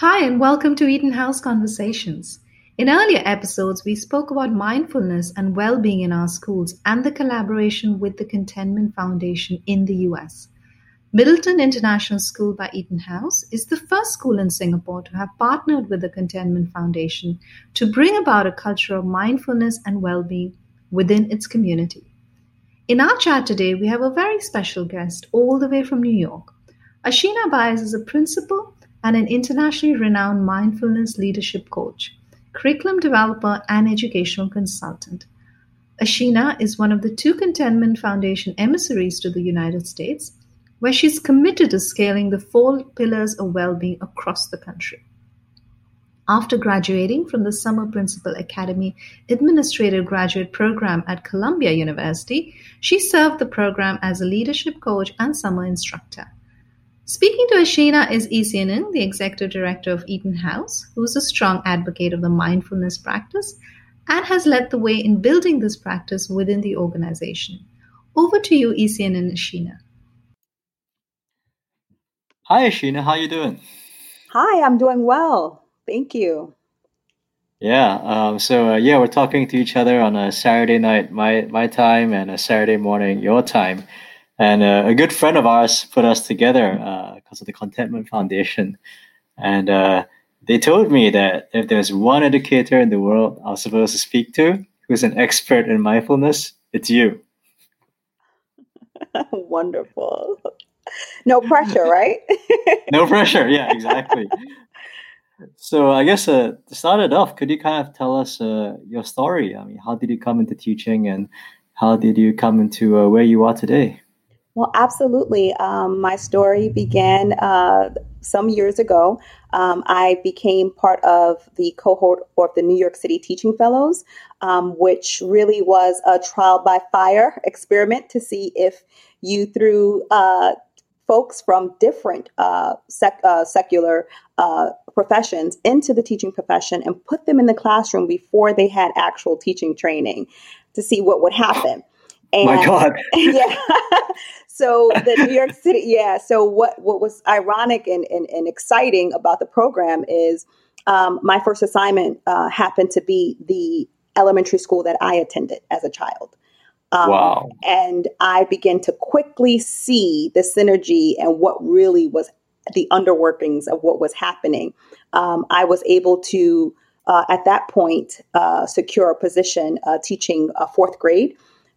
Hi, and welcome to Eton House Conversations. In earlier episodes, we spoke about mindfulness and well being in our schools and the collaboration with the Contentment Foundation in the US. Middleton International School by Eton House is the first school in Singapore to have partnered with the Contentment Foundation to bring about a culture of mindfulness and well being within its community. In our chat today, we have a very special guest all the way from New York. Ashina Baez is a principal and an internationally renowned mindfulness leadership coach, curriculum developer, and educational consultant. Ashina is one of the two Contentment Foundation emissaries to the United States, where she's committed to scaling the four pillars of well-being across the country. After graduating from the Summer Principal Academy Administrative Graduate Program at Columbia University, she served the program as a leadership coach and summer instructor. Speaking to Ashina is Yi Xian Ng, the Executive Director of Eton House, who is a strong advocate of the mindfulness practice and has led the way in building this practice within the organization. Over to you, Yi Xian Ng and Ashina. Hi, Ashina. How are you doing? Hi, I'm doing well. Thank you. Yeah. Um, so uh, yeah, we're talking to each other on a Saturday night, my my time, and a Saturday morning, your time. And uh, a good friend of ours put us together because uh, of the Contentment Foundation. And uh, they told me that if there's one educator in the world I was supposed to speak to who's an expert in mindfulness, it's you. Wonderful. No pressure, right? no pressure. Yeah, exactly. so I guess uh, to start it off, could you kind of tell us uh, your story? I mean, how did you come into teaching, and how did you come into uh, where you are today? Well, absolutely. Um, my story began uh, some years ago. Um, I became part of the cohort of the New York City Teaching Fellows, um, which really was a trial by fire experiment to see if you, through uh, folks from different uh, sec- uh, secular uh, professions into the teaching profession and put them in the classroom before they had actual teaching training to see what would happen. And, My God. yeah. so the New York City, yeah. So what what was ironic and, and, and exciting about the program is um, my first assignment uh, happened to be the elementary school that I attended as a child. Um, wow. And I began to quickly see the synergy and what really was the underworkings of what was happening. Um, I was able to, uh, at that point, uh, secure a position uh, teaching fourth grade.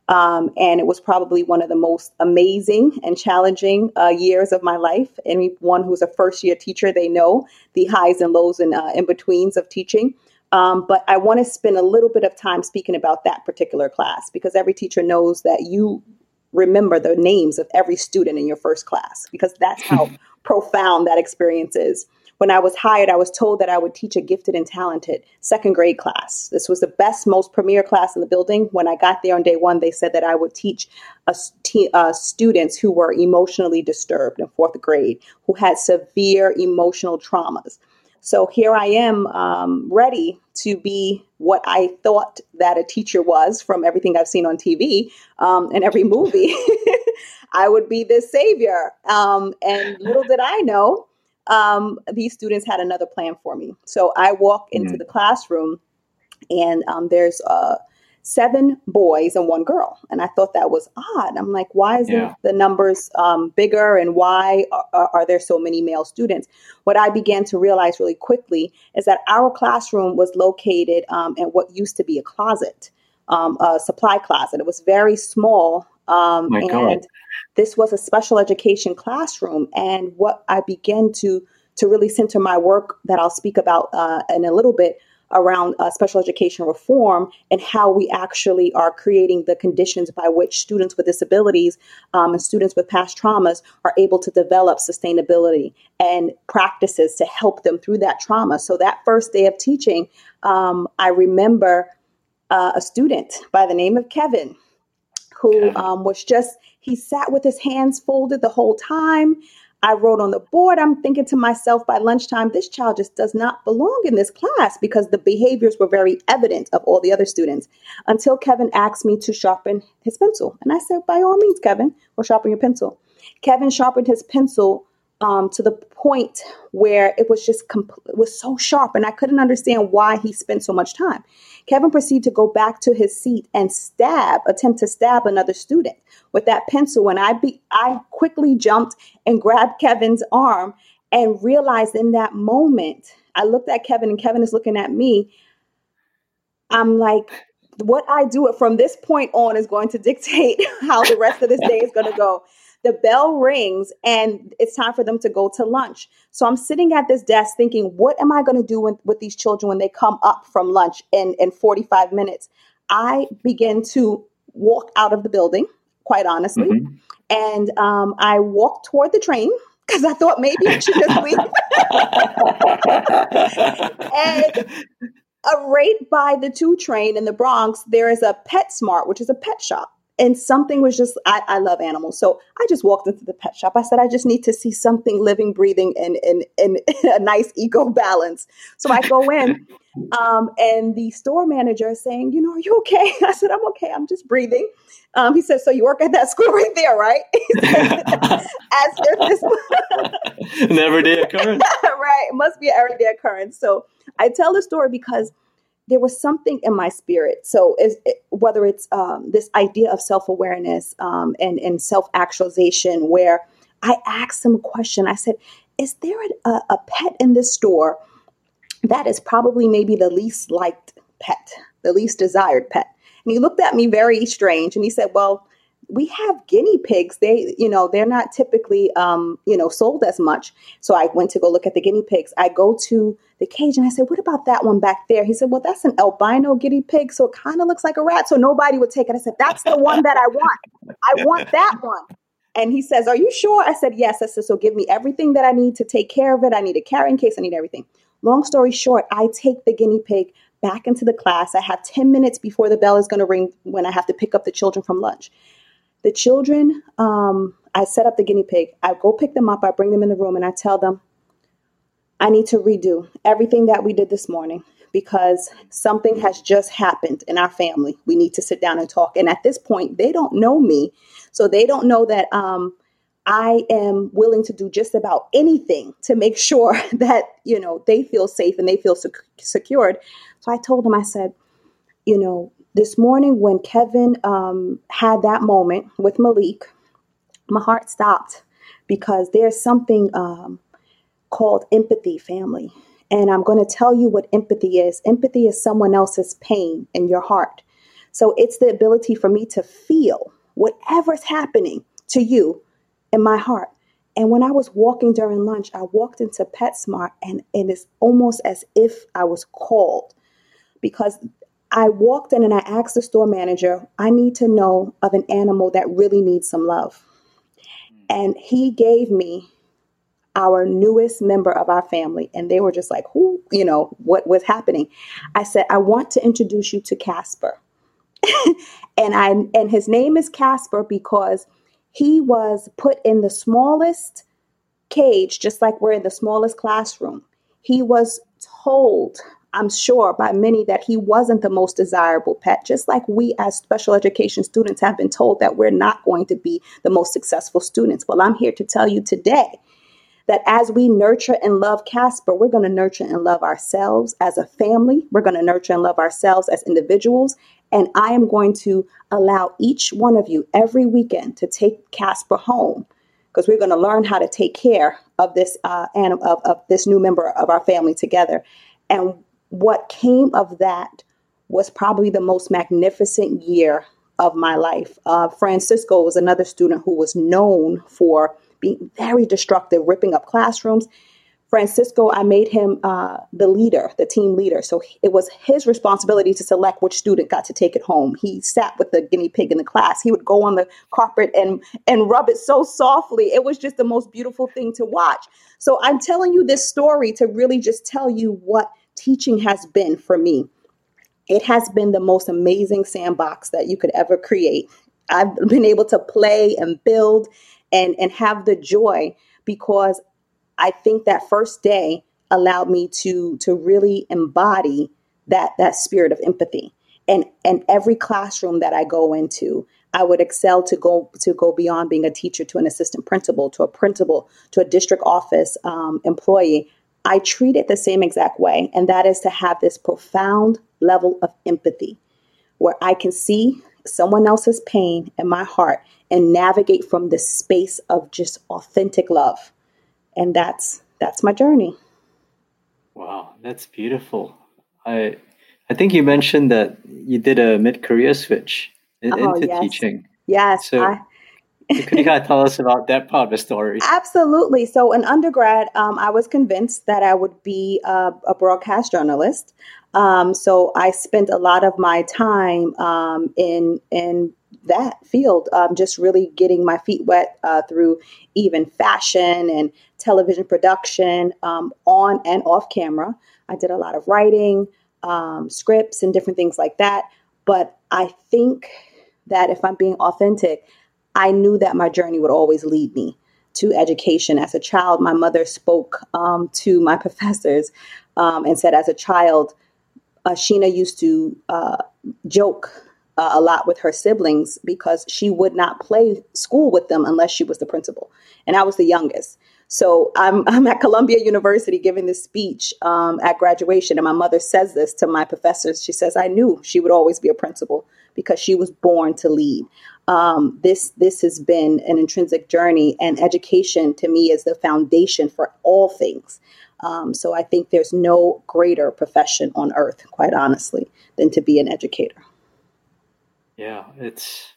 Um, and it was probably one of the most amazing and challenging uh, years of my life. Anyone who's a first year teacher, they know the highs and lows and uh, in betweens of teaching. Um, but I want to spend a little bit of time speaking about that particular class because every teacher knows that you remember the names of every student in your first class because that's how profound that experience is. When I was hired, I was told that I would teach a gifted and talented second grade class. This was the best, most premier class in the building. When I got there on day one, they said that I would teach uh, students who were emotionally disturbed in fourth grade, who had severe emotional traumas. So here I am, um, ready to be what I thought that a teacher was from everything I've seen on TV um, and every movie. I would be this savior. Um, and little did I know um, these students had another plan for me. So I walk into mm-hmm. the classroom, and um, there's uh, seven boys and one girl. And I thought that was odd. I'm like, why is yeah. the numbers um, bigger and why are, are, there so many male students? What I began to realize really quickly is that our classroom was located um, in what used to be a closet, um, a supply closet. It was very small. Um, My and God. this was a special education classroom. And what I began to to really center my work that I'll speak about uh, in a little bit around uh, special education reform and how we actually are creating the conditions by which students with disabilities um, and students with past traumas are able to develop sustainability and practices to help them through that trauma. So that first day of teaching, um, I remember uh, a student by the name of Kevin who um, was just, he sat with his hands folded the whole time. I wrote on the board, I'm thinking to myself by lunchtime, this child just does not belong in this class because the behaviors were very evident of all the other students until Kevin asked me to sharpen his pencil. And I said, by all means, Kevin, we'll sharpen your pencil. Kevin sharpened his pencil um, to the point where it was just compl- it was so sharp, and I couldn't understand why he spent so much time. Kevin proceeded to go back to his seat and stab, attempt to stab another student with that pencil. And I be, I quickly jumped and grabbed Kevin's arm and realized in that moment, I looked at Kevin and Kevin is looking at me. I'm like, what I do from this point on is going to dictate how the rest of this day is going to go. The bell rings and it's time for them to go to lunch. So I'm sitting at this desk thinking, what am I going to do with, with these children when they come up from lunch in, in 45 minutes? I begin to walk out of the building, quite honestly. Mm-hmm. And um, I walked toward the train because I thought maybe I should just leave. and uh, right by the two train in the Bronx, there is a PetSmart, which is a pet shop. And something was just, I, I love animals. So I just walked into the pet shop. I said, I just need to see something living, breathing, and in, in, in, a nice eco balance. So I go in, um, and the store manager is saying, You know, are you okay? I said, I'm okay. I'm just breathing. Um, he said, So you work at that school right there, right? As if this an everyday occurrence. right. It must be an everyday occurrence. So I tell the story because there was something in my spirit. So, whether it's um, this idea of self awareness um, and, and self actualization, where I asked him a question, I said, Is there a, a pet in this store that is probably maybe the least liked pet, the least desired pet? And he looked at me very strange and he said, Well, we have guinea pigs. They, you know, they're not typically, um, you know, sold as much. So I went to go look at the guinea pigs. I go to the cage and I said, what about that one back there? He said, well, that's an albino guinea pig. So it kind of looks like a rat. So nobody would take it. I said, that's the one that I want. I want that one. And he says, are you sure? I said, yes. I said, so give me everything that I need to take care of it. I need a carrying case. I need everything. Long story short, I take the guinea pig back into the class. I have 10 minutes before the bell is going to ring when I have to pick up the children from lunch. The children, um, I set up the guinea pig. I go pick them up. I bring them in the room and I tell them, I need to redo everything that we did this morning because something has just happened in our family. We need to sit down and talk. And at this point, they don't know me. So they don't know that um, I am willing to do just about anything to make sure that, you know, they feel safe and they feel sec- secured. So I told them, I said, you know, this morning when Kevin um, had that moment with Malik, my heart stopped because there's something um, called empathy, family. And I'm going to tell you what empathy is. Empathy is someone else's pain in your heart. So it's the ability for me to feel whatever's happening to you in my heart. And when I was walking during lunch, I walked into PetSmart and, and it's almost as if I was called because I walked in and I asked the store manager, I need to know of an animal that really needs some love. And he gave me our newest member of our family. And they were just like, who, you know, what was happening? I said, I want to introduce you to Casper. and I and his name is Casper because he was put in the smallest cage, just like we're in the smallest classroom. He was told I'm sure by many that he wasn't the most desirable pet, just like we as special education students have been told that we're not going to be the most successful students. Well, I'm here to tell you today that as we nurture and love Casper, we're going to nurture and love ourselves as a family. We're going to nurture and love ourselves as individuals. And I am going to allow each one of you every weekend to take Casper home because we're going to learn how to take care of this uh, of, of this new member of our family together. And what came of that was probably the most magnificent year of my life. Uh, Francisco was another student who was known for being very destructive, ripping up classrooms. Francisco, I made him uh, the leader, the team leader. So it was his responsibility to select which student got to take it home. He sat with the guinea pig in the class. He would go on the carpet and and rub it so softly. It was just the most beautiful thing to watch. So I'm telling you this story to really just tell you what teaching has been for me. It has been the most amazing sandbox that you could ever create. I've been able to play and build and, and have the joy because I think that first day allowed me to to really embody that that spirit of empathy. And and every classroom that I go into, I would excel to go to go beyond being a teacher to an assistant principal, to a principal, to a district office um, employee. I treat it the same exact way, and that is to have this profound level of empathy where I can see someone else's pain in my heart and navigate from this space of just authentic love. And that's that's my journey. Wow, that's beautiful. I I think you mentioned that you did a mid-career switch in, oh, into yes. teaching. Yes. So I, could you kind of tell us about that part of the story? Absolutely. So, in undergrad, um, I was convinced that I would be a, a broadcast journalist. Um, so, I spent a lot of my time um, in in that field, um, just really getting my feet wet uh, through even fashion and television production um, on and off camera. I did a lot of writing, um, scripts, and different things like that. But I think that if I'm being authentic, I knew that my journey would always lead me to education. As a child, my mother spoke um, to my professors um, and said, as a child, uh, Sheena used to uh, joke uh, a lot with her siblings because she would not play school with them unless she was the principal. And I was the youngest. So I'm, I'm at Columbia University giving this speech um, at graduation, and my mother says this to my professors. She says, I knew she would always be a principal because she was born to lead. Um, this this has been an intrinsic journey, and education to me is the foundation for all things. Um, so I think there's no greater profession on earth, quite honestly, than to be an educator. Yeah, it's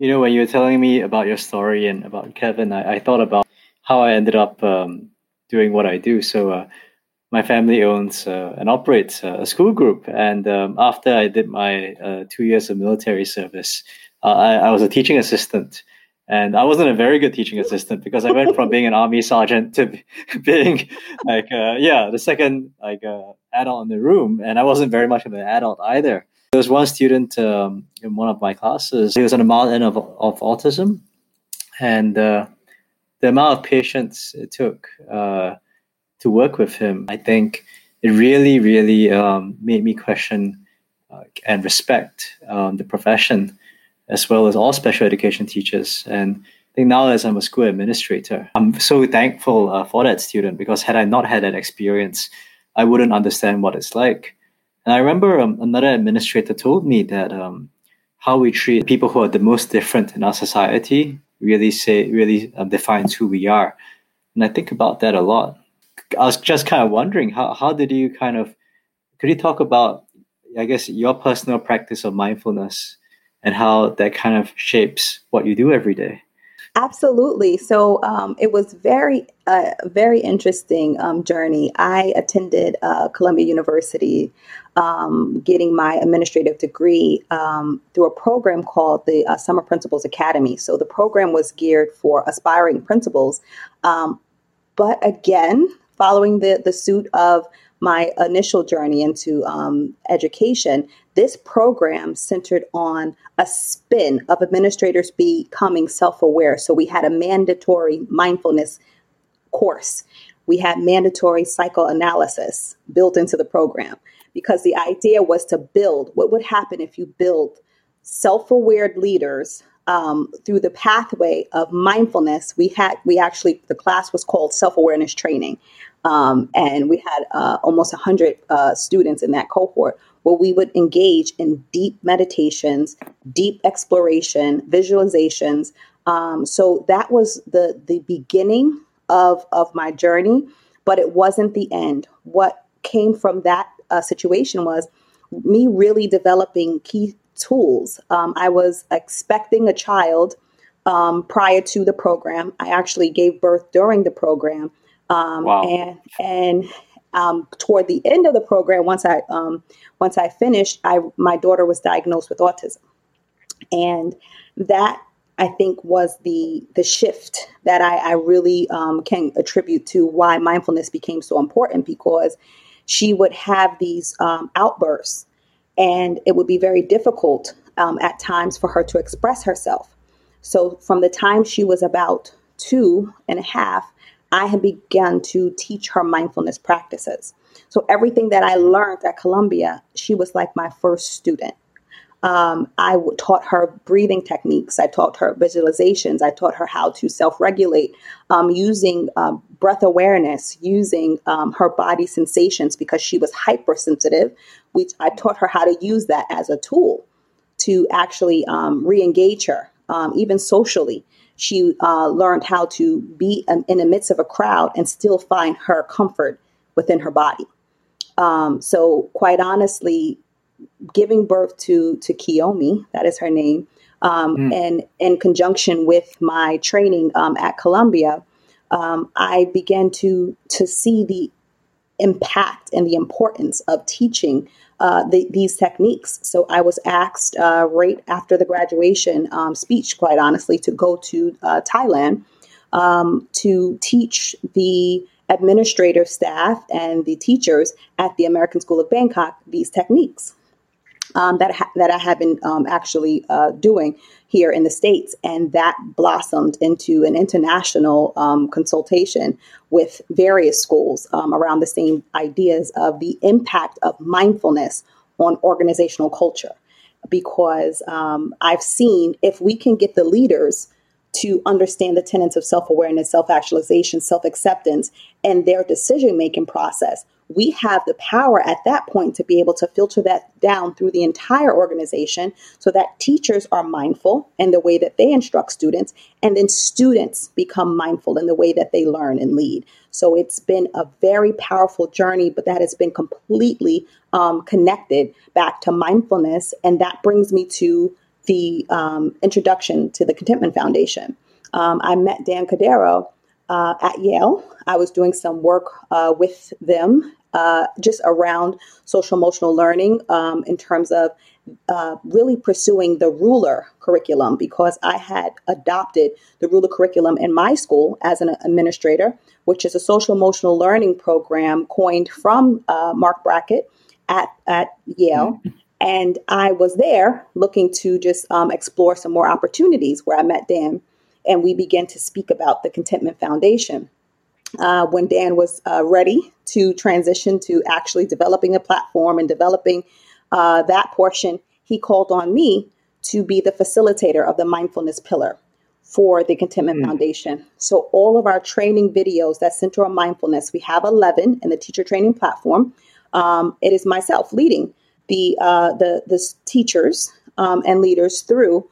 you know when you were telling me about your story and about Kevin, I, I thought about how I ended up um, doing what I do. So. Uh, my family owns uh, and operates a school group. And um, after I did my uh, two years of military service, uh, I, I, was a teaching assistant. And I wasn't a very good teaching assistant because I went from being an army sergeant to being like, uh, yeah, the second like uh, adult in the room. And I wasn't very much of an adult either. There was one student um, in one of my classes. He was on the mild end of, of autism. And uh, the amount of patience it took to work with him, I think it really, really um, made me question uh, and respect um, the profession as well as all special education teachers. And I think now, as I'm a school administrator, I'm so thankful uh, for that student because had I not had that experience, I wouldn't understand what it's like. And I remember um, another administrator told me that um, how we treat people who are the most different in our society really say really um, defines who we are. And I think about that a lot. I was just kind of wondering how how did you kind of could you talk about I guess your personal practice of mindfulness and how that kind of shapes what you do every day? Absolutely. So um, it was very, uh, very interesting um, journey. I attended uh, Columbia University, um, getting my administrative degree um, through a program called the uh, Summer Principals Academy. So the program was geared for aspiring principals, um, but again, following the, the suit of my initial journey into um, education, this program centered on a spin of administrators becoming self aware. So we had a mandatory mindfulness course, we had mandatory psychoanalysis built into the program because the idea was to build what would happen if you build self aware leaders um, through the pathway of mindfulness, we had we actually the class was called self awareness training, um, and we had uh, almost 100 uh, students in that cohort where we would engage in deep meditations, deep exploration, visualizations. Um, so that was the, the beginning of, of my journey, but it wasn't the end. What came from that uh, situation was me really developing key tools. Um, I was expecting a child um, prior to the program. I actually gave birth during the program. Um, wow. And and um, toward the end of the program, once I um, once I finished, I my daughter was diagnosed with autism, and that I think was the the shift that I, I really um, can attribute to why mindfulness became so important because she would have these um, outbursts, and it would be very difficult um, at times for her to express herself. So from the time she was about two and a half I had begun to teach her mindfulness practices. So everything that I learned at Columbia, she was like my first student. Um, I taught her breathing techniques. I taught her visualizations. I taught her how to self regulate um, using um, breath awareness, using um, her body sensations because she was hypersensitive. Which I taught her how to use that as a tool to actually um, re engage her, um, even socially. She uh, learned how to be in, in, the midst of a crowd and still find her comfort within her body. so, quite honestly, giving birth to to Kiyomi, that is her name, um, mm. and in conjunction with my training um, at Columbia, um, I began to to see the impact and the importance of teaching uh, the, these techniques. So I was asked uh, right after the graduation um, speech, quite honestly, to go to uh, Thailand um, to teach the administrative staff and the teachers at the American School of Bangkok these techniques um, that ha- that I have been um, actually uh, doing here in the states, and that blossomed into an international um, consultation with various schools um, around the same ideas of the impact of mindfulness on organizational culture. Because um, I've seen if we can get the leaders to understand the tenets of self awareness, self actualization, self acceptance, and their decision making process, we have the power at that point to be able to filter that down through the entire organization so that teachers are mindful in the way that they instruct students, and then students become mindful in the way that they learn and lead. So it's been a very powerful journey, but that has been completely um, connected back to mindfulness. And that brings me to the um, introduction to the Contentment Foundation. Um, I met Dan Cordaro uh, at Yale. I was doing some work uh, with them uh, just around social emotional learning um, in terms of uh, really pursuing the RULER curriculum because I had adopted the RULER curriculum in my school as an administrator, which is a social emotional learning program coined from uh, Marc Brackett at, at Yale. Mm-hmm. And I was there looking to just um, explore some more opportunities where I met Dan and we began to speak about the Contentment Foundation. Uh, when Dan was uh, ready to transition to actually developing a platform and developing uh, that portion, he called on me to be the facilitator of the mindfulness pillar for the Contentment mm. Foundation. So, all of our training videos that center on mindfulness, we have 11 in the teacher training platform. Um, it is myself leading the uh, the, the teachers um, and leaders through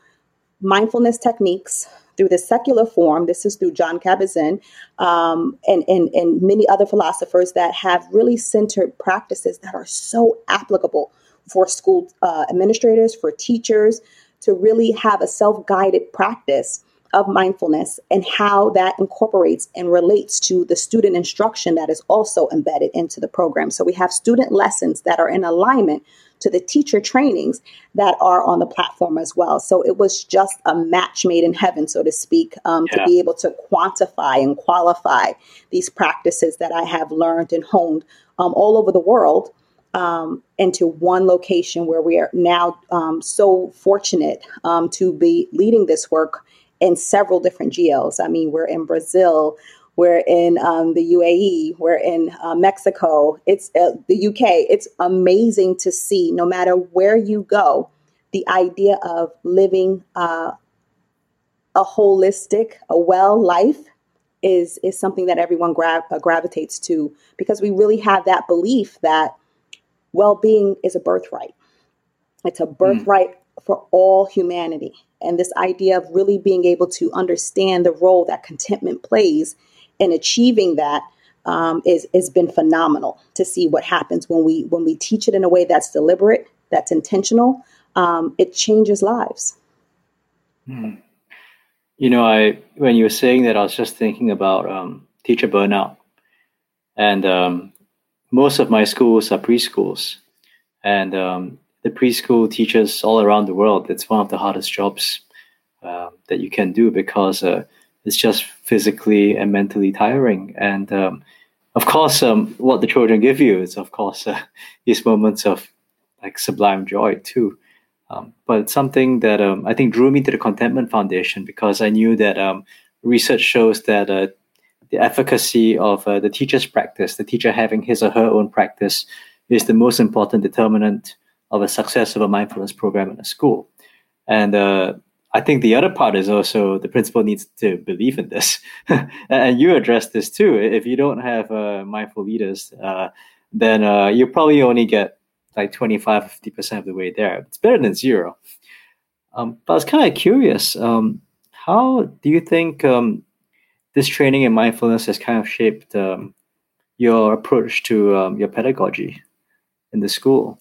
mindfulness techniques, through the secular form. This is through Jon Kabat-Zinn um, and, and, and many other philosophers that have really centered practices that are so applicable for school uh, administrators, for teachers, to really have a self guided practice of mindfulness and how that incorporates and relates to the student instruction that is also embedded into the program. So we have student lessons that are in alignment to the teacher trainings that are on the platform as well. So it was just a match made in heaven, so to speak, um, yeah. to be able to quantify and qualify these practices that I have learned and honed um, all over the world. Um, into one location where we are now um, so fortunate um, to be leading this work in several different GLs. I mean, we're in Brazil, we're in um, the UAE. We're in uh, Mexico. It's uh, the UK. It's amazing to see, no matter where you go, the idea of living uh, a holistic, a well life is is something that everyone gra- uh, gravitates to because we really have that belief that well being is a birthright. It's a hmm. birthright mm. for all humanity. And this idea of really being able to understand the role that contentment plays and achieving that um, is has been phenomenal to see what happens when we when we teach it in a way that's deliberate, that's intentional. Um, it changes lives. Hmm. You know, I when you were saying that, I was just thinking about um, teacher burnout, and um, most of my schools are preschools, and um, the preschool teachers all around the world. It's one of the hardest jobs uh, that you can do because. Uh, it's just physically and mentally tiring. And um, of course, um, what the children give you is, of course, uh, these moments of like sublime joy too. Um, but it's something that um, I think drew me to the Contentment Foundation because I knew that um, research shows that uh, the efficacy of uh, the teacher's practice, the teacher having his or her own practice, is the most important determinant of a success of a mindfulness program in a school. And uh, I think the other part is also the principal needs to believe in this. and you address this too. If you don't have uh, mindful leaders, uh, then uh, you probably only get like 25, 50% of the way there. It's better than zero. Um, but I was kind of curious um, how do you think um, this training in mindfulness has kind of shaped um, your approach to um, your pedagogy in the school?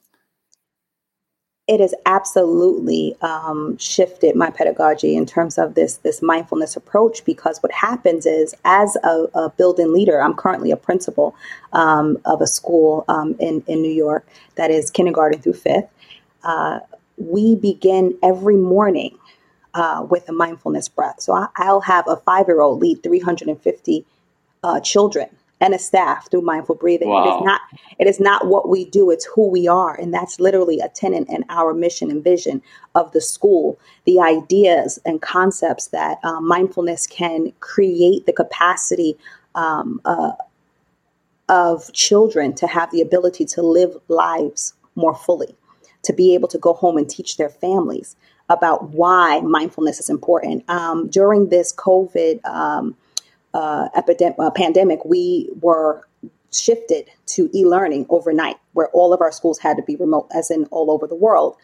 It has absolutely um, shifted my pedagogy in terms of this this mindfulness approach because what happens is as a, a building leader i'm currently a principal um, of a school um, in, in new york that is kindergarten through fifth. Uh, we begin every morning uh, with a mindfulness breath. So I, will have a five-year-old lead 350 uh, children and a staff through mindful breathing. Wow. It is not it is not what we do, it's who we are. And that's literally a tenant in our mission and vision of the school. The ideas and concepts that uh, mindfulness can create the capacity um, uh, of children to have the ability to live lives more fully, to be able to go home and teach their families about why mindfulness is important. Um, during this COVID um, uh, epidemic, uh, pandemic, we were shifted to e-learning overnight, where all of our schools had to be remote, as in all over the world.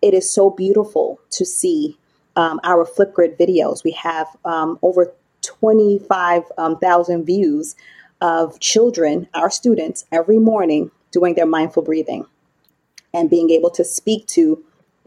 It is so beautiful to see um, our Flipgrid videos. We have um, over 25,000 um, views of children, our students, every morning doing their mindful breathing and being able to speak to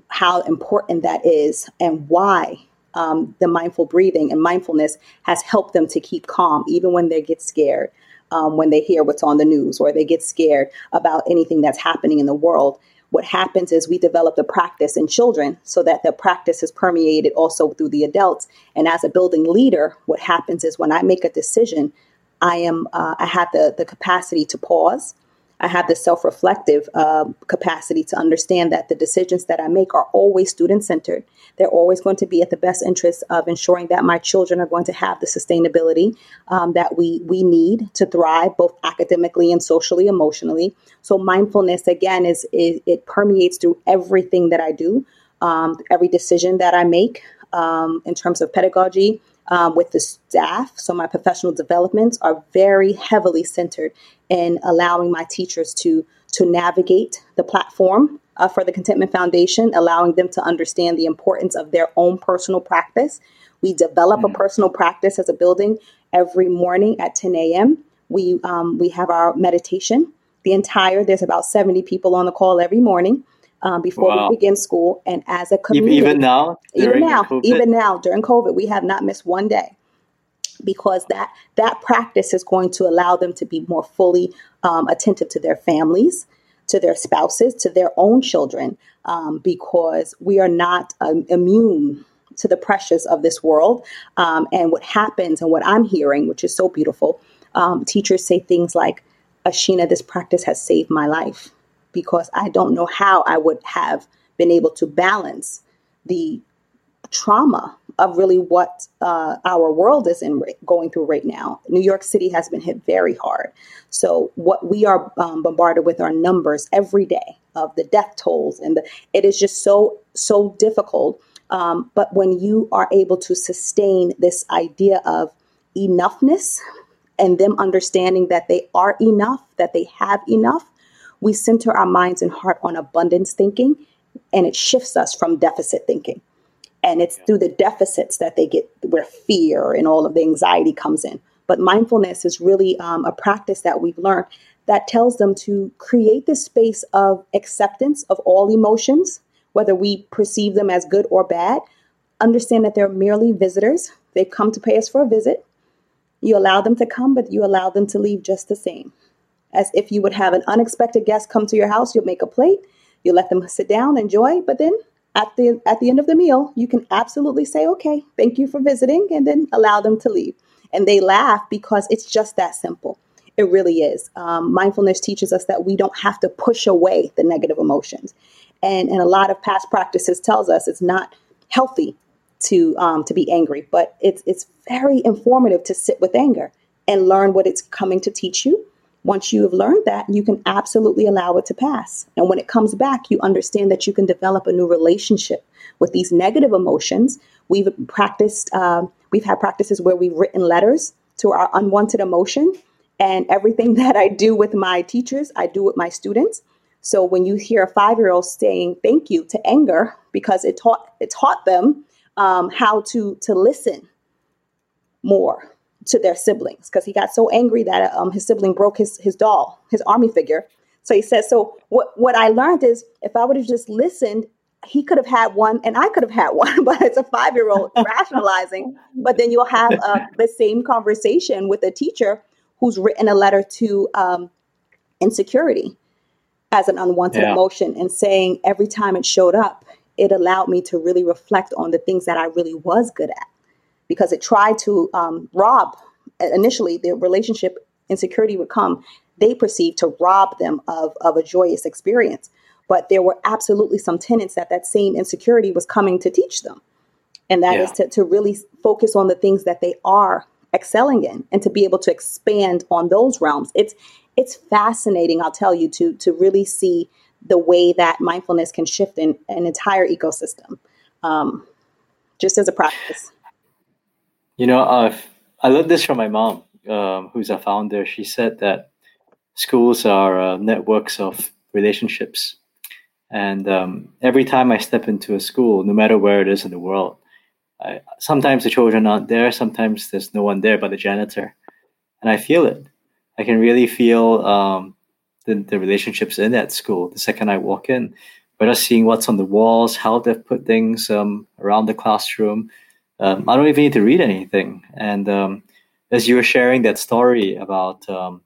how important that is and why um, the mindful breathing and mindfulness has helped them to keep calm even when they get scared, um, when they hear what's on the news or they get scared about anything that's happening in the world. What happens is we develop the practice in children so that the practice is permeated also through the adults. And as a building leader, what happens is when I make a decision, I am uh, I have the the capacity to pause I have the self reflective uh, capacity to understand that the decisions that I make are always student centered. They're always going to be at the best interest of ensuring that my children are going to have the sustainability um, that we, we need to thrive, both academically and socially, emotionally. So, mindfulness, again, is, is it permeates through everything that I do, um, every decision that I make um, in terms of pedagogy, um, with the staff. So my professional developments are very heavily centered in allowing my teachers to to navigate the platform uh, for the Contentment Foundation, allowing them to understand the importance of their own personal practice. We develop mm-hmm. a personal practice as a building every morning at 10 a.m. We um, we have our meditation. The entire there's about 70 people on the call every morning um, before wow. we begin school. And as a community, even now, even now, COVID? even now during COVID, we have not missed one day because that that practice is going to allow them to be more fully um, attentive to their families, to their spouses, to their own children, um, because we are not um, immune to the pressures of this world. Um, and what happens, and what I'm hearing, which is so beautiful, um, teachers say things like, "Ashina, this practice has saved my life." Because I don't know how I would have been able to balance the trauma of really what uh, our world is in going through right now. New York City has been hit very hard. So what we are um, bombarded with are numbers every day of the death tolls, and the, it is just so so difficult. Um, but when you are able to sustain this idea of enoughness and them understanding that they are enough, that they have enough, we center our minds and heart on abundance thinking, and it shifts us from deficit thinking. And it's through the deficits that they get where fear and all of the anxiety comes in. But mindfulness is really um, a practice that we've learned that tells them to create this space of acceptance of all emotions, whether we perceive them as good or bad. Understand that they're merely visitors. They've come to pay us for a visit. You allow them to come, but you allow them to leave just the same as if you would have an unexpected guest come to your house. You'll make a plate, you let them sit down, enjoy, but then at the at the end of the meal, you can absolutely say, "Okay, thank you for visiting," and then allow them to leave. And they laugh because it's just that simple. It really is. Um, mindfulness teaches us that we don't have to push away the negative emotions, and and a lot of past practices tells us it's not healthy to um, to be angry, but it's it's very informative to sit with anger and learn what it's coming to teach you once you have learned that, you can absolutely allow it to pass. And when it comes back, you understand that you can develop a new relationship with these negative emotions. We've practiced, uh, we've had practices where we've written letters to our unwanted emotion. And everything that I do with my teachers, I do with my students. So when you hear a five year old saying thank you to anger because it taught it taught them um, how to to listen more to their siblings because he got so angry that um, his sibling broke his his doll, his army figure. So he said, so what what I learned is if I would have just listened, he could have had one and I could have had one, but it's a five year old rationalizing. But then you'll have uh, the same conversation with a teacher who's written a letter to um, insecurity as an unwanted yeah. emotion and saying every time it showed up, it allowed me to really reflect on the things that I really was good at because it tried to um, rob initially the relationship insecurity would come they perceived to rob them of, of a joyous experience. But there were absolutely some tenants that that same insecurity was coming to teach them. And that yeah. is to, to really focus on the things that they are excelling in and to be able to expand on those realms. It's it's fascinating i'll tell you to to really see the way that mindfulness can shift in an entire ecosystem um, just as a practice you know uh, i learned this from my mom um, who's a founder she said that schools are uh, networks of relationships and um, every time I step into a school, no matter where it is in the world, I, sometimes the children aren't there, sometimes there's no one there but the janitor. And I feel it. I can really feel um, the, the relationships in that school the second I walk in. But just seeing what's on the walls, how they've put things um, around the classroom. Um, I don't even need to read anything. And um, as you were sharing that story about um,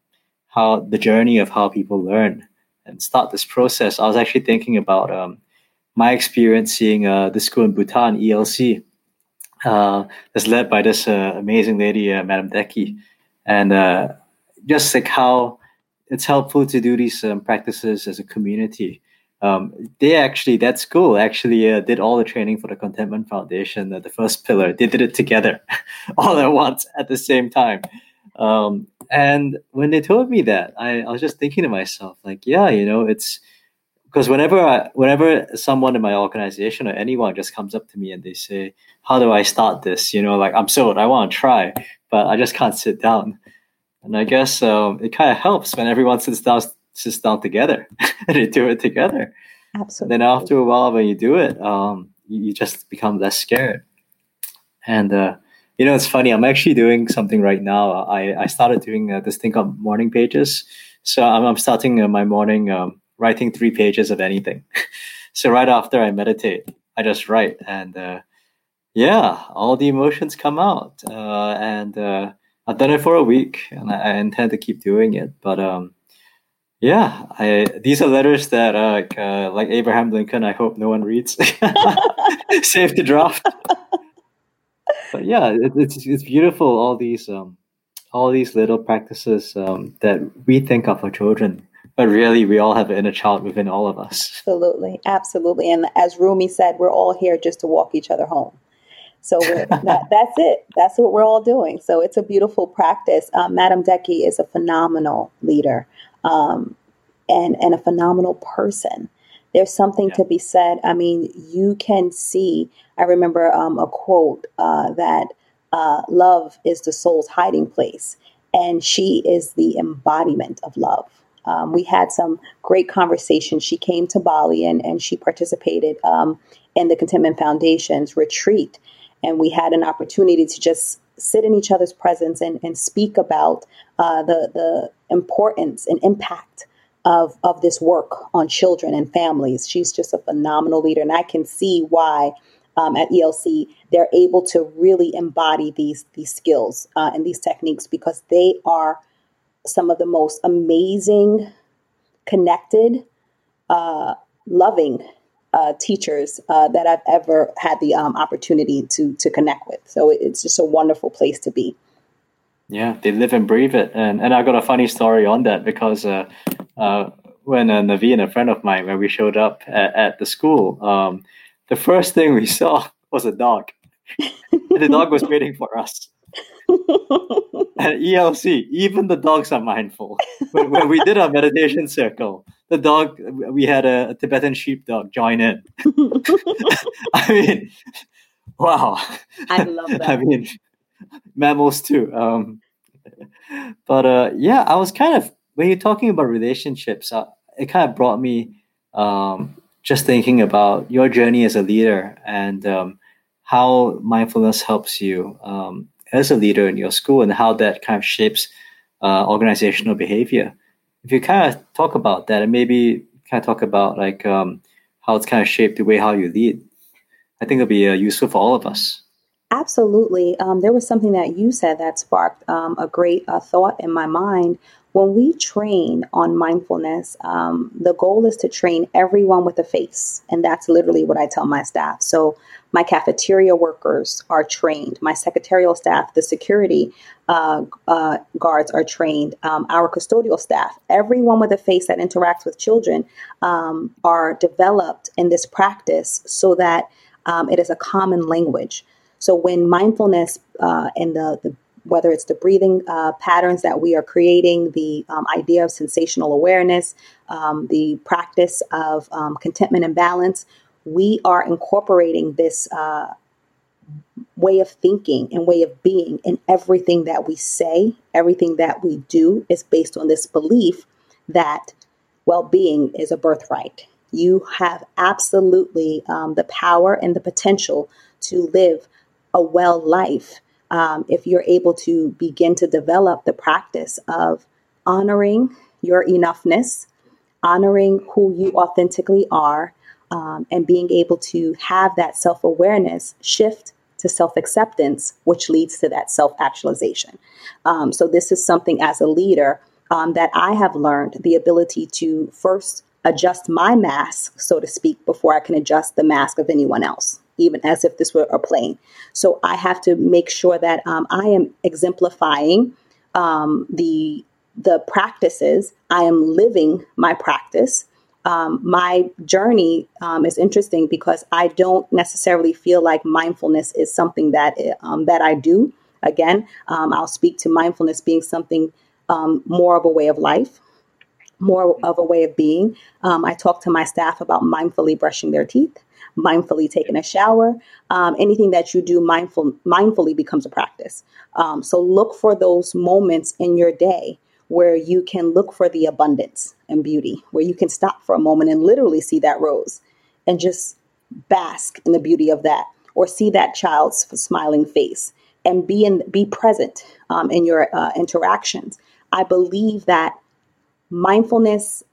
how the journey of how people learn, and start this process, I was actually thinking about um, my experience seeing uh, the school in Bhutan, ELC, uh, that's led by this uh, amazing lady, uh, Madam Deki, and uh, just like how it's helpful to do these um, practices as a community. Um, they actually, that school actually uh, did all the training for the Contentment Foundation, the first pillar. They did it together, all at once at the same time. Um, and when they told me that, I, I was just thinking to myself, like, yeah, you know, it's because whenever I, whenever someone in my organization or anyone just comes up to me and they say, "How do I start this?" You know, like I'm sold, I want to try, but I just can't sit down. And I guess um, it kind of helps when everyone sits down sits down together and they do it together. Absolutely. Then after a while, when you do it, um, you, you, just become less scared. And uh, you know, it's funny. I'm actually doing something right now. I, I started doing uh, this thing called morning pages. So I'm, I'm starting uh, my morning um, writing three pages of anything. so right after I meditate, I just write. And uh, yeah, all the emotions come out. Uh, and uh, I've done it for a week and I, I intend to keep doing it. But um, yeah, I, these are letters that, uh, like Abraham Lincoln, I hope no one reads. Save the draft but yeah, it, it's it's beautiful. All these um, all these little practices um, that we think of for children, but really we all have an inner child within all of us. Absolutely, absolutely. And as Rumi said, we're all here just to walk each other home. So that, that's it. That's what we're all doing. So it's a beautiful practice. Um, Madam Deki is a phenomenal leader um, and and a phenomenal person. There's something yeah. to be said. I mean, you can see. I remember um, a quote uh, that uh, love is the soul's hiding place, and she is the embodiment of love. Um, we had some great conversations. She came to Bali and, and she participated um, in the Contentment Foundation's retreat. And we had an opportunity to just sit in each other's presence and, and speak about uh, the, the importance and impact of of this work on children and families. She's just a phenomenal leader, and I can see why um, at ELC they're able to really embody these these skills uh, and these techniques because they are some of the most amazing, connected, uh, loving uh, teachers uh, that I've ever had the um, opportunity to to connect with. So it's just a wonderful place to be. Yeah, they live and breathe it, and and I got a funny story on that because uh, uh, when uh, Naveen, a friend of mine, when we showed up at, at the school, um, the first thing we saw was a dog. the dog was waiting for us. and ELC, even the dogs are mindful. when, when, we did our meditation circle, the dog, we had a, a Tibetan sheepdog join in. I mean, wow. I love that. I mean, mammals too. Um, but uh, yeah, I was kind of, when you're talking about relationships, uh, it kind of brought me um, just thinking about your journey as a leader and um, how mindfulness helps you um, as a leader in your school and how that kind of shapes uh, organizational behavior. If you kind of talk about that and maybe kind of talk about like um, how it's kind of shaped the way how you lead, I think it'll be uh, useful for all of us. Absolutely. Um, there was something that you said that sparked um, a great uh, thought in my mind. When we train on mindfulness, um, the goal is to train everyone with a face. And that's literally what I tell my staff. So my cafeteria workers are trained. My secretarial staff, the security uh, uh, guards are trained. Um, our custodial staff, everyone with a face that interacts with children, um, are developed in this practice so that um, it is a common language. So when mindfulness uh, and the, the whether it's the breathing uh, patterns that we are creating, the um, idea of sensational awareness, um, the practice of um, contentment and balance, we are incorporating this uh, way of thinking and way of being in everything that we say, everything that we do is based on this belief that well being is a birthright. You have absolutely um, the power and the potential to live a well life um, if you're able to begin to develop the practice of honoring your enoughness, honoring who you authentically are, um, and being able to have that self awareness shift to self acceptance, which leads to that self actualization. Um, so, this is something as a leader um, that I have learned the ability to first adjust my mask, so to speak, before I can adjust the mask of anyone else, even as if this were a plane. So, I have to make sure that um, I am exemplifying um, the the practices. I am living my practice um, my journey um, is interesting because I don't necessarily feel like mindfulness is something that um, that I do. Again, um, I'll speak to mindfulness being something more of a way of life, more of a way of being. Um, I talk to my staff about mindfully brushing their teeth, mindfully taking a shower. anything that you do mindful mindfully becomes a practice. so look for those moments in your day where you can look for the abundance and beauty, where you can stop for a moment and literally see that rose and just bask in the beauty of that, or see that child's smiling face and be in be present um, in your uh, interactions. I believe that mindfulness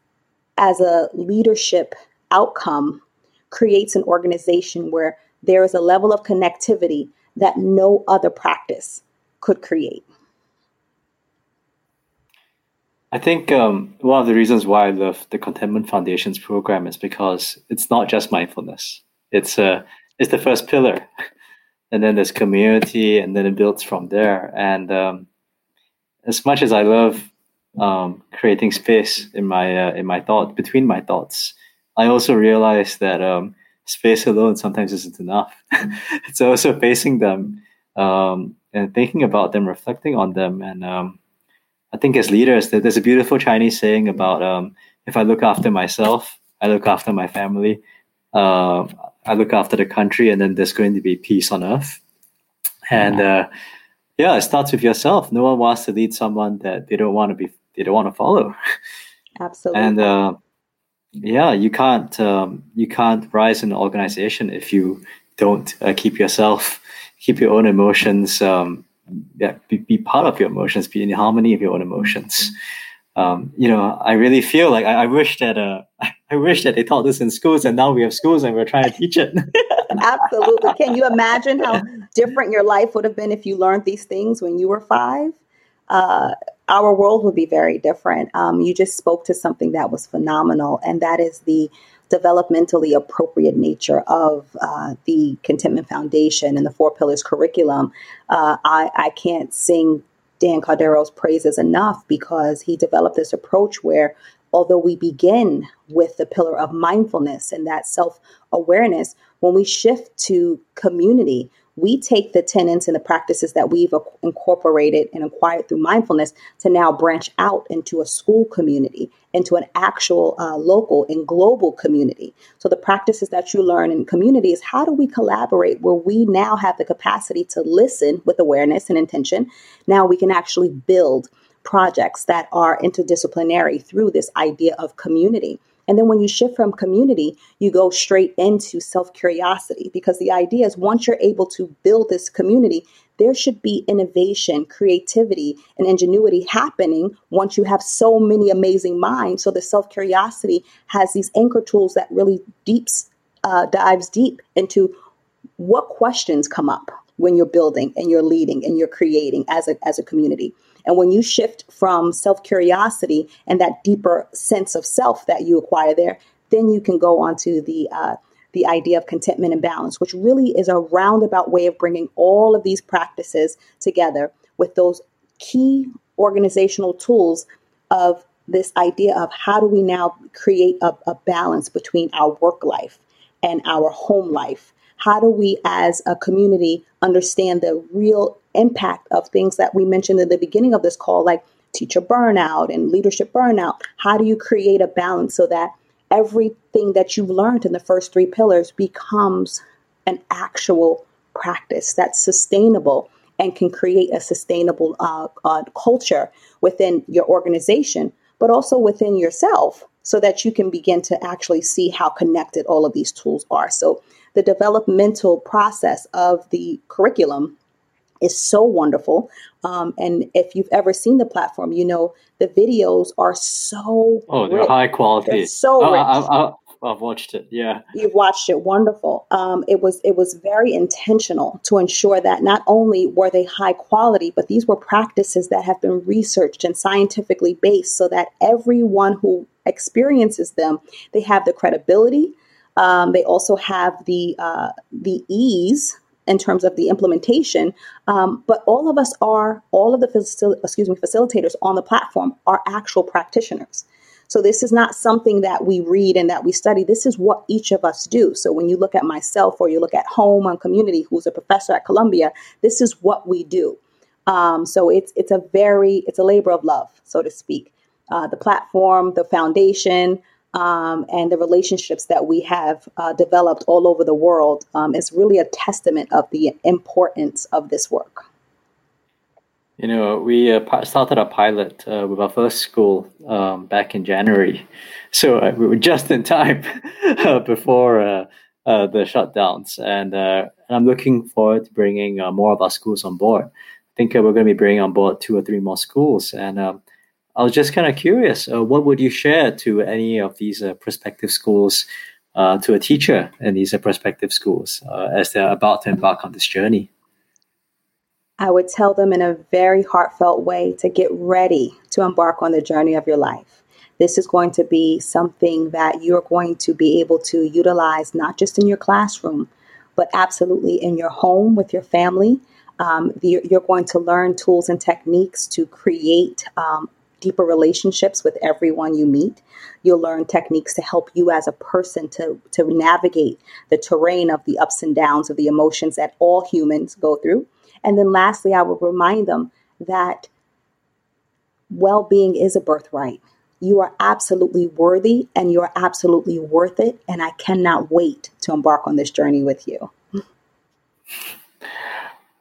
as a leadership outcome creates an organization where there is a level of connectivity that no other practice could create. I think um, one of the reasons why I love the Contentment Foundation's program is because it's not just mindfulness. It's uh, it's the first pillar, and then there's community, and then it builds from there. And um, as much as I love um, creating space in my uh, in my thought between my thoughts, I also realized that um, space alone sometimes isn't enough. it's also facing them um, and thinking about them, reflecting on them, and um, I think as leaders, there's a beautiful Chinese saying about um, if I look after myself, I look after my family, uh, I look after the country, and then there's going to be peace on earth. And uh, yeah, it starts with yourself. No one wants to lead someone that they don't want to be, they don't want to follow. Absolutely. And uh, yeah, you can't um, you can't rise in an organization if you don't uh, keep yourself, keep your own emotions um, yeah, be, be part of your emotions, be in harmony of your own emotions. Um, you know, I really feel like I, I wish that uh, I wish that they taught this in schools, and now we have schools and we're trying to teach it. Absolutely. Can you imagine how different your life would have been if you learned these things when you were five? Uh, our world would be very different. Um, you just spoke to something that was phenomenal, and that is the developmentally appropriate nature of uh, the Contentment Foundation and the Four Pillars curriculum, uh, I, I can't sing Dan Cordaro's praises enough because he developed this approach where, although we begin with the pillar of mindfulness and that self awareness, when we shift to community, we take the tenets and the practices that we've incorporated and acquired through mindfulness to now branch out into a school community, into an actual uh, local and global community. So the practices that you learn in community is how do we collaborate where we now have the capacity to listen with awareness and intention. Now we can actually build projects that are interdisciplinary through this idea of community. And then when you shift from community, you go straight into self curiosity because the idea is once you're able to build this community, there should be innovation, creativity, and ingenuity happening once you have so many amazing minds. So the self curiosity has these anchor tools that really deeps uh, dives deep into what questions come up when you're building and you're leading and you're creating as a as a community. And when you shift from self curiosity and that deeper sense of self that you acquire there, then you can go on to the uh, the idea of contentment and balance, which really is a roundabout way of bringing all of these practices together with those key organizational tools of this idea of how do we now create a, a balance between our work life and our home life? How do we as a community understand the real impact of things that we mentioned at the beginning of this call, like teacher burnout and leadership burnout? How do you create a balance so that everything that you've learned in the first three pillars becomes an actual practice that's sustainable and can create a sustainable uh, uh, culture within your organization, but also within yourself so that you can begin to actually see how connected all of these tools are. So the developmental process of the curriculum is so wonderful. Um, and if you've ever seen the platform, you know the videos are so oh, they're rich. high quality. They're so oh, rich. I, have watched it. Yeah, you've watched it. Wonderful. Um, it was it was very intentional to ensure that not only were they high quality, but these were practices that have been researched and scientifically based, so that everyone who experiences them, they have the credibility, um, they also have the uh, the ease in terms of the implementation. Um, but all of us are all of the facil- excuse me facilitators on the platform are actual practitioners. So this is not something that we read and that we study. This is what each of us do. So when you look at myself or you look at home on community, who's a professor at Columbia, this is what we do. Um, so it's it's a very it's a labor of love, so to speak. Uh, the platform, the foundation, um, and the relationships that we have uh, developed all over the world um, is really a testament of the importance of this work. You know, we uh, started a pilot uh, with our first school um, back in January. So uh, we were just in time uh, before uh, the shutdowns. And, and, I'm looking forward to bringing more of our schools on board. I think we're going to be bringing on board two or three more schools. And um, I was just kind of curious, uh, what would you share to any of these uh, prospective schools, uh, to a teacher in these uh, prospective schools uh, as they're about to embark on this journey? I would tell them in a very heartfelt way to get ready to embark on the journey of your life. This is going to be something that you're going to be able to utilize not just in your classroom, but absolutely in your home with your family. Um, you're going to learn tools and techniques to create um, deeper relationships with everyone you meet. You'll learn techniques to help you as a person to, to navigate the terrain of the ups and downs of the emotions that all humans go through. And then lastly, I will remind them that well being is a birthright. You are absolutely worthy and you are absolutely worth it. And I cannot wait to embark on this journey with you.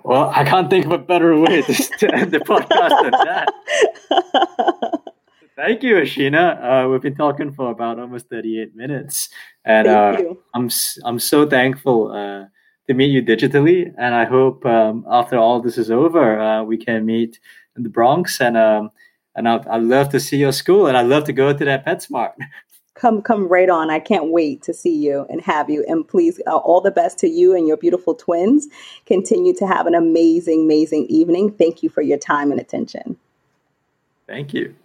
Well, I can't think of a better way to, end the podcast than that. Thank you, Ashina. Uh, we've been talking for about almost 38 minutes, and uh, I'm I'm so thankful uh, to meet you digitally. And I hope um, after all this is over, uh, we can meet in the Bronx. And um, and I'd, I'd love to see your school, and I'd love to go to that PetSmart. come come right on. I can't wait to see you and have you. And please uh, all the best to you and your beautiful twins. Continue to have an amazing amazing evening. Thank you for your time and attention. Thank you